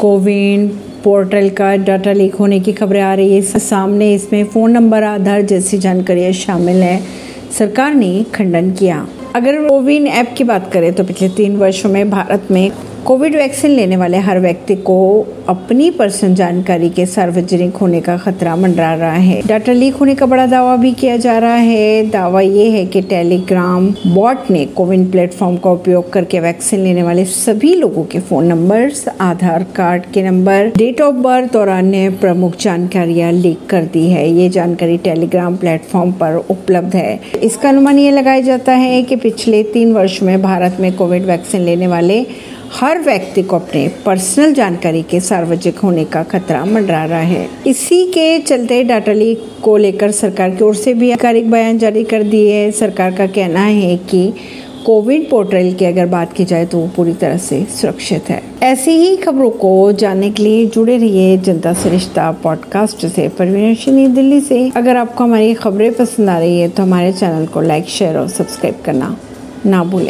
CoWIN portal का data leak होने की खबरें आ रही है। सामने इसमें फ़ोन नंबर, आधार जैसी जानकारियाँ शामिल हैं। सरकार ने खंडन किया। अगर कोविन ऐप की बात करें तो पिछले तीन वर्षों में भारत में कोविड वैक्सीन लेने वाले हर व्यक्ति को अपनी पर्सनल जानकारी के सार्वजनिक होने का खतरा मंडरा रहा है। डाटा लीक होने का बड़ा दावा भी किया जा रहा है। दावा ये है कि टेलीग्राम बॉट ने कोविन प्लेटफॉर्म का उपयोग करके वैक्सीन लेने वाले सभी लोगों के फ़ोन नंबर आधार कार्ड के नंबर, डेट ऑफ़ बर्थ और अन्य प्रमुख जानकारियाँ लीक कर दी है। ये जानकारी टेलीग्राम प्लेटफॉर्म पर उपलब्ध है। इसका अनुमान ये लगाया जाता है कि पिछले तीन वर्ष में भारत में कोविड वैक्सीन लेने वाले हर व्यक्ति को अपने पर्सनल जानकारी के सार्वजनिक होने का खतरा मंडरा रहा है। इसी के चलते डाटा लीक को लेकर सरकार की ओर से भी आधिकारिक बयान जारी कर दिए है। सरकार का कहना है कि कोविड पोर्टल की अगर बात की जाए तो वो पूरी तरह से सुरक्षित है। ऐसी ही खबरों को जानने के लिए जुड़े रहिए जनता सरिश्ता पॉडकास्ट से। परवीन दिल्ली से। अगर आपको हमारी खबरें पसंद आ रही है तो हमारे चैनल को लाइक, शेयर और सब्सक्राइब करना ना भूलें।